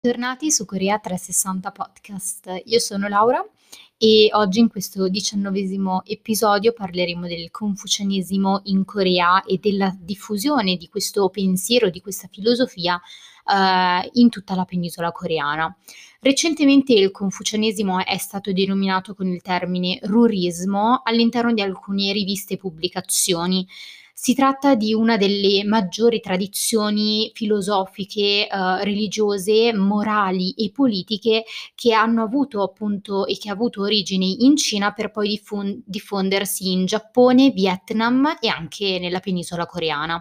Bentornati su Corea 360 Podcast. Io sono Laura e oggi in questo diciannovesimo episodio parleremo del confucianesimo in Corea e della diffusione di questo pensiero, di questa filosofia eh, in tutta la penisola coreana. Recentemente il confucianesimo è stato denominato con il termine rurismo all'interno di alcune riviste e pubblicazioni. Si tratta di una delle maggiori tradizioni filosofiche, eh, religiose, morali e politiche che hanno avuto appunto e che ha avuto origini in Cina per poi diffon- diffondersi in Giappone, Vietnam e anche nella penisola coreana.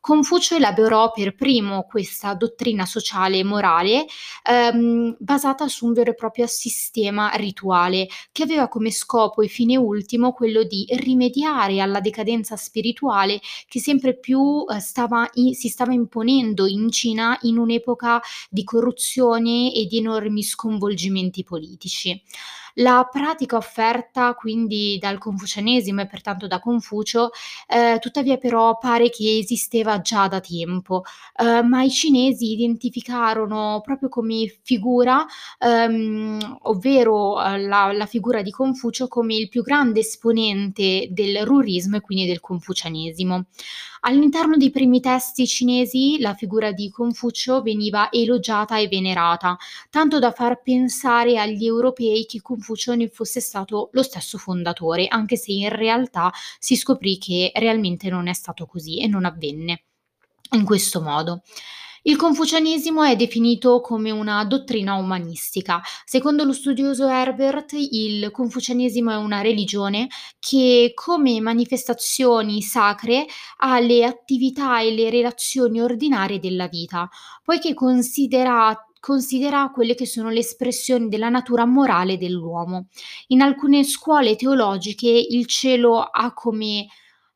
Confucio elaborò per primo questa dottrina sociale e morale ehm, basata su un vero e proprio sistema rituale che aveva come scopo e fine ultimo quello di rimediare alla decadenza spirituale che sempre più eh, stava in, si stava imponendo in Cina in un'epoca di corruzione e di enormi sconvolgimenti politici. La pratica offerta quindi dal confucianesimo e pertanto da Confucio, eh, tuttavia però pare che esisteva già da tempo, eh, ma i cinesi identificarono proprio come figura, ehm, ovvero eh, la, la, figura di Confucio come il più grande esponente del rurismo e quindi del confucianesimo. All'interno dei primi testi cinesi la figura di Confucio veniva elogiata e venerata, tanto da far pensare agli europei che Confucio ne fosse stato lo stesso fondatore, anche se in realtà si scoprì che realmente non è stato così e non avvenne in questo modo. Il confucianesimo è definito come una dottrina umanistica. Secondo lo studioso Herbert, il confucianesimo è una religione che come manifestazioni sacre ha le attività e le relazioni ordinarie della vita, poiché considera considera quelle che sono le espressioni della natura morale dell'uomo. In alcune scuole teologiche il cielo ha come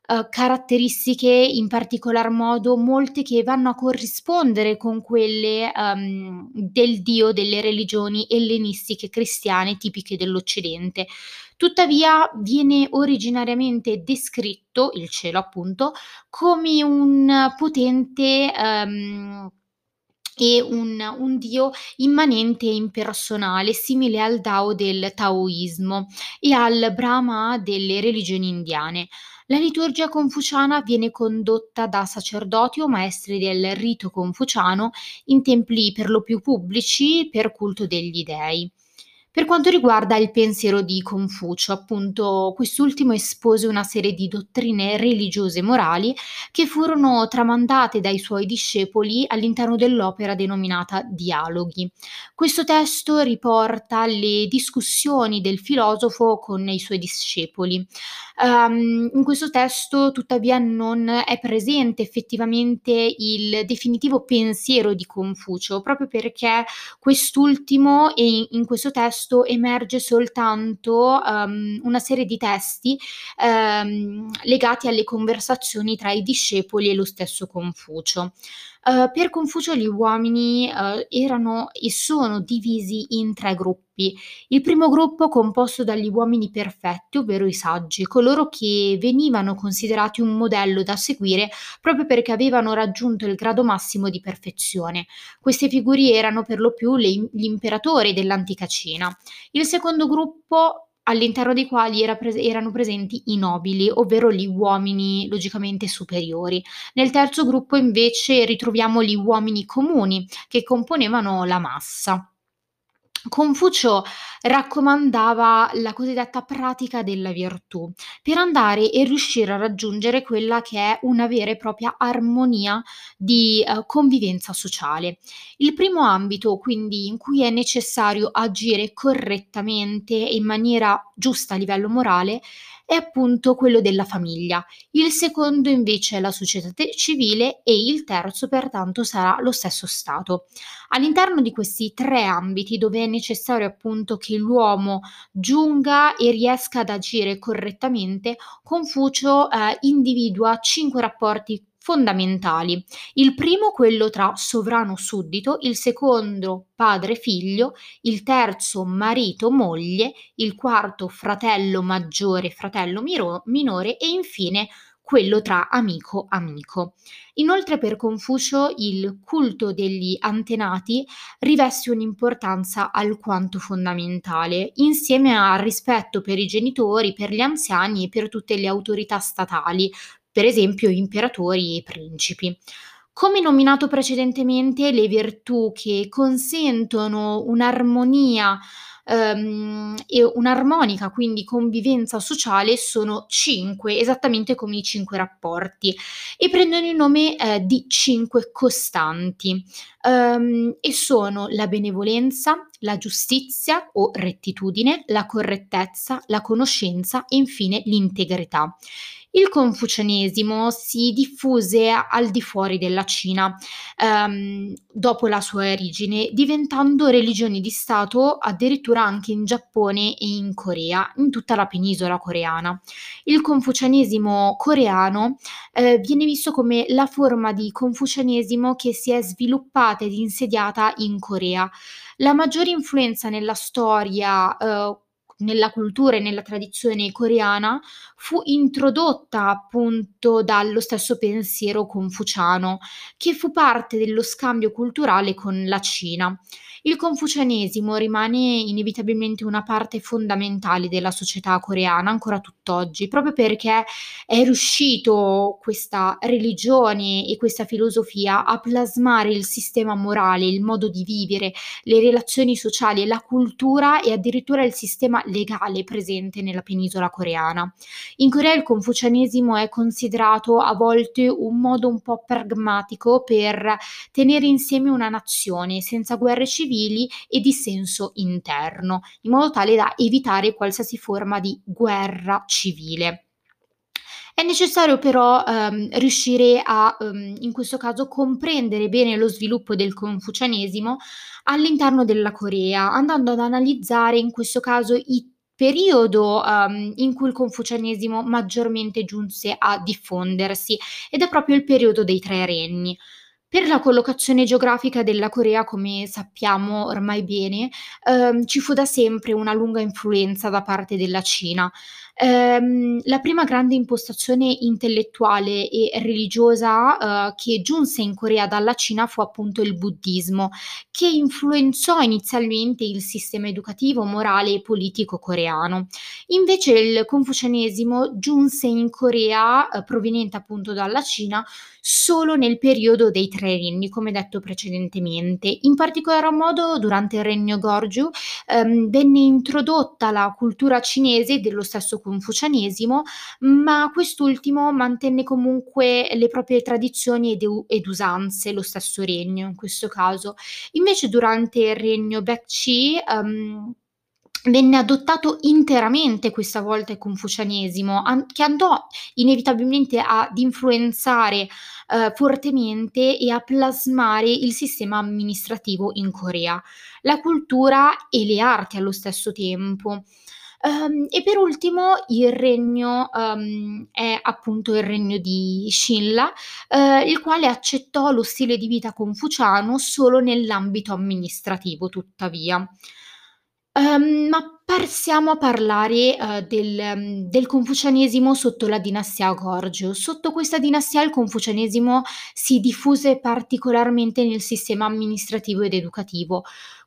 uh, caratteristiche, in particolar modo molte che vanno a corrispondere con quelle um, del dio delle religioni ellenistiche cristiane tipiche dell'Occidente. Tuttavia viene originariamente descritto il cielo, appunto, come un potente um, e un, un, dio immanente e impersonale, simile al Tao del Taoismo e al Brahma delle religioni indiane. La liturgia confuciana viene condotta da sacerdoti o maestri del rito confuciano in templi per lo più pubblici per culto degli dei. Per quanto riguarda il pensiero di Confucio, appunto, quest'ultimo espose una serie di dottrine religiose e morali che furono tramandate dai suoi discepoli all'interno dell'opera denominata Dialoghi. Questo testo riporta le discussioni del filosofo con i suoi discepoli. Um, in questo testo, tuttavia, non è presente effettivamente il definitivo pensiero di Confucio, proprio perché quest'ultimo, e in questo testo, testo emerge soltanto um, una serie di testi um, legati alle conversazioni tra i discepoli e lo stesso Confucio. Uh, per Confucio gli uomini uh, erano e sono divisi in tre gruppi. Il primo gruppo composto dagli uomini perfetti, ovvero i saggi, coloro che venivano considerati un modello da seguire proprio perché avevano raggiunto il grado massimo di perfezione. Queste figure erano per lo più le, gli imperatori dell'antica Cina. Il secondo gruppo all'interno dei quali era pres- erano presenti i nobili, ovvero gli uomini logicamente superiori. Nel terzo gruppo invece ritroviamo gli uomini comuni che componevano la massa. Confucio raccomandava la cosiddetta pratica della virtù per andare e riuscire a raggiungere quella che è una vera e propria armonia di uh, convivenza sociale. Il primo ambito quindi in cui è necessario agire correttamente e in maniera giusta a livello morale è appunto quello della famiglia, il secondo invece è la società civile e il terzo pertanto sarà lo stesso Stato. All'interno di questi tre ambiti dove è necessario appunto che l'uomo giunga e riesca ad agire correttamente, Confucio eh, individua cinque rapporti fondamentali. Il primo quello tra sovrano-suddito, il secondo padre-figlio, il terzo marito-moglie, il quarto fratello maggiore-fratello minore e infine quello tra amico-amico. Inoltre per Confucio il culto degli antenati riveste un'importanza alquanto fondamentale, insieme al rispetto per i genitori, per gli anziani e per tutte le autorità statali, per esempio imperatori e principi. Come nominato precedentemente, le virtù che consentono un'armonia ehm, e un'armonica, quindi convivenza sociale, sono cinque, esattamente come i cinque rapporti, e prendono il nome eh, di cinque costanti, ehm, e sono la benevolenza, la giustizia o rettitudine, la correttezza, la conoscenza e infine l'integrità. Il confucianesimo si diffuse al di fuori della Cina ehm, dopo la sua origine, diventando religione di Stato addirittura anche in Giappone e in Corea, in tutta la penisola coreana. Il confucianesimo coreano eh, viene visto come la forma di confucianesimo che si è sviluppata ed insediata in Corea. La maggiore influenza nella storia eh, nella cultura e nella tradizione coreana fu introdotta appunto dallo stesso pensiero confuciano, che fu parte dello scambio culturale con la Cina. Il confucianesimo rimane inevitabilmente una parte fondamentale della società coreana ancora tutt'oggi, proprio perché è riuscito questa religione e questa filosofia a plasmare il sistema morale, il modo di vivere, le relazioni sociali la cultura e addirittura il sistema legale presente nella penisola coreana. In Corea il confucianesimo è considerato a volte un modo un po' pragmatico per tenere insieme una nazione senza guerre civili e dissenso interno, in modo tale da evitare qualsiasi forma di guerra civile. È necessario però ehm, riuscire a, ehm, in questo caso, comprendere bene lo sviluppo del confucianesimo all'interno della Corea, andando ad analizzare in questo caso i periodo um, in cui il confucianesimo maggiormente giunse a diffondersi ed è proprio il periodo dei tre regni. Per la collocazione geografica della Corea, come sappiamo ormai bene, ehm, ci fu da sempre una lunga influenza da parte della Cina. Ehm, la prima grande impostazione intellettuale e religiosa eh, che giunse in Corea dalla Cina fu appunto il buddismo, che influenzò inizialmente il sistema educativo, morale e politico coreano. Invece il confucianesimo giunse in Corea, eh, proveniente appunto dalla Cina, solo nel periodo dei tre regni, come detto precedentemente. In particolar modo durante il regno Gorju ehm, venne introdotta la cultura cinese dello stesso confucianesimo, ma quest'ultimo mantenne comunque le proprie tradizioni ed, ed usanze, lo stesso regno in questo caso. Invece durante il regno Baekchi um, venne adottato interamente questa volta il confucianesimo, an- che andò inevitabilmente ad influenzare eh, fortemente e a plasmare il sistema amministrativo in Corea, la cultura e le arti allo stesso tempo. Um, e per ultimo il regno um, è appunto il regno di Shinla, uh, il quale accettò lo stile di vita confuciano solo nell'ambito amministrativo, tuttavia. Um, ma passiamo a parlare uh, del, del, confucianesimo sotto la dinastia Gorgio. Sotto questa dinastia il confucianesimo si diffuse particolarmente nel sistema amministrativo ed educativo.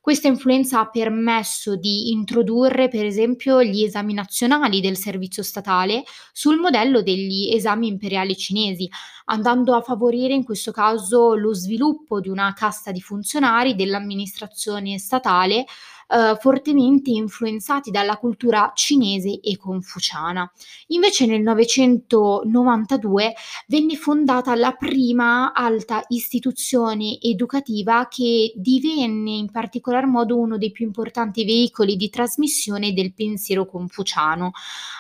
Questa influenza ha permesso di introdurre, per esempio, gli esami nazionali del servizio statale sul modello degli esami imperiali cinesi, andando a favorire in questo caso lo sviluppo di una casta di funzionari dell'amministrazione statale eh, fortemente influenzati dalla cultura cinese e confuciana. Invece nel 992 venne fondata la prima alta istituzione educativa che divenne in particolar modo uno dei più importanti veicoli di trasmissione del pensiero confuciano.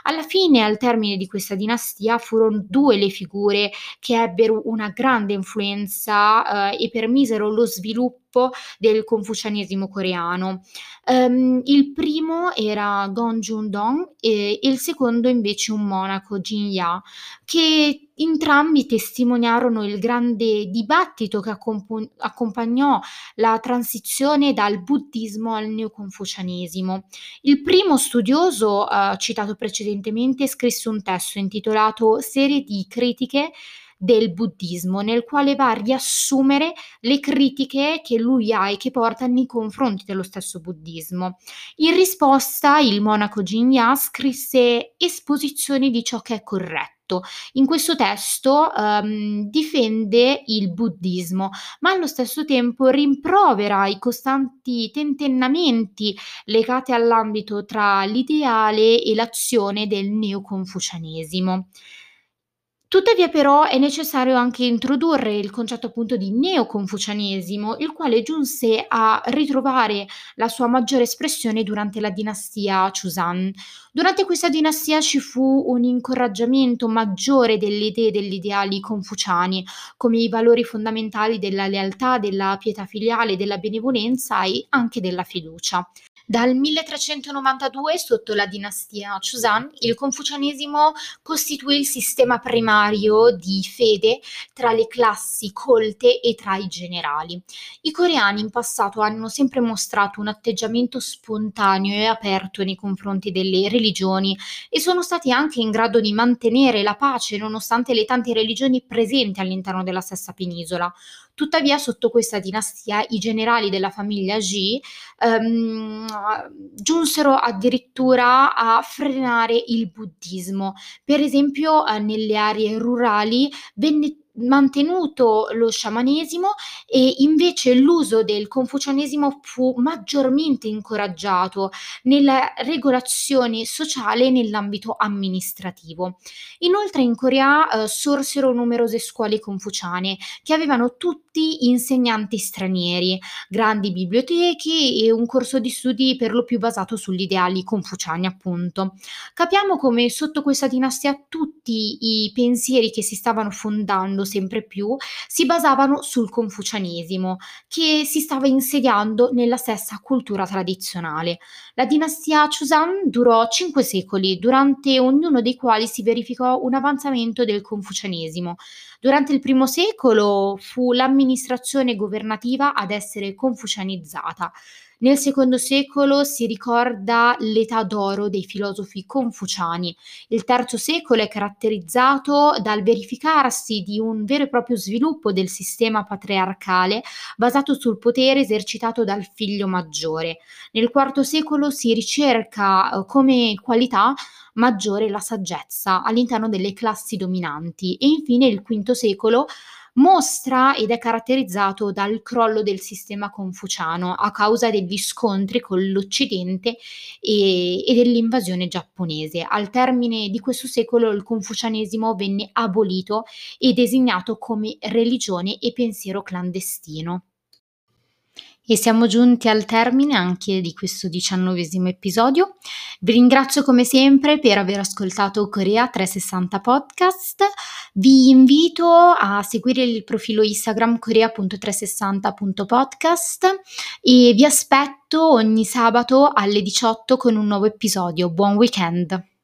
Alla fine, al termine di questa dinastia, furono due le figure che ebbero una grande influenza eh, e permisero lo sviluppo sviluppo del confucianesimo coreano. Um, il primo era Gong Jun-dong e il secondo invece un monaco, Jin Ya, che entrambi testimoniarono il grande dibattito che accomp- accompagnò la transizione dal buddismo al neoconfucianesimo. Il primo studioso, uh, citato precedentemente, scrisse un testo intitolato Serie di critiche del buddismo, nel quale va a riassumere le critiche che lui ha e che porta nei confronti dello stesso buddismo. In risposta, il monaco Jinya scrisse esposizioni di ciò che è corretto. In questo testo um, difende il buddismo, ma allo stesso tempo rimprovera i costanti tentennamenti legati all'ambito tra l'ideale e l'azione del neoconfucianesimo. Tuttavia però è necessario anche introdurre il concetto appunto di neoconfucianesimo, il quale giunse a ritrovare la sua maggiore espressione durante la dinastia Chusan. Durante questa dinastia ci fu un incoraggiamento maggiore delle idee e degli ideali confuciani, come i valori fondamentali della lealtà, della pietà filiale, della benevolenza e anche della fiducia. Dal 1392, sotto la dinastia Chusan, il confucianesimo costituì il sistema primario di fede tra le classi colte e tra i generali. I coreani in passato hanno sempre mostrato un atteggiamento spontaneo e aperto nei confronti delle religioni e sono stati anche in grado di mantenere la pace nonostante le tante religioni presenti all'interno della stessa penisola. Tuttavia, sotto questa dinastia, i generali della famiglia Ji ehm, giunsero addirittura a frenare il buddismo. Per esempio, eh, nelle aree rurali venne mantenuto lo sciamanesimo e invece l'uso del confucianesimo fu maggiormente incoraggiato nella regolazione sociale e nell'ambito amministrativo. Inoltre in Corea eh, sorsero numerose scuole confuciane che avevano tutti insegnanti stranieri, grandi biblioteche e un corso di studi per lo più basato sugli ideali confuciani appunto. Capiamo come sotto questa dinastia tutti i pensieri che si stavano fondando sempre più si basavano sul confucianesimo, che si stava insediando nella stessa cultura tradizionale. La dinastia Chusan durò cinque secoli, durante ognuno dei quali si verificò un avanzamento del confucianesimo. Durante il primo secolo fu l'amministrazione governativa ad essere confucianizzata. Nel secondo secolo si ricorda l'età d'oro dei filosofi confuciani. Il terzo secolo è caratterizzato dal verificarsi di un vero e proprio sviluppo del sistema patriarcale basato sul potere esercitato dal figlio maggiore. Nel quarto secolo si ricerca eh, come qualità maggiore la saggezza all'interno delle classi dominanti e infine il V secolo mostra ed è caratterizzato dal crollo del sistema confuciano a causa degli scontri con l'Occidente e, e dell'invasione giapponese. Al termine di questo secolo il confucianesimo venne abolito e designato come religione e pensiero clandestino. E siamo giunti al termine anche di questo diciannovesimo episodio. Vi ringrazio come sempre per aver ascoltato Corea 360 Podcast. Vi invito a seguire il profilo Instagram corea.360.podcast e vi aspetto ogni sabato alle 18 con un nuovo episodio. Buon weekend!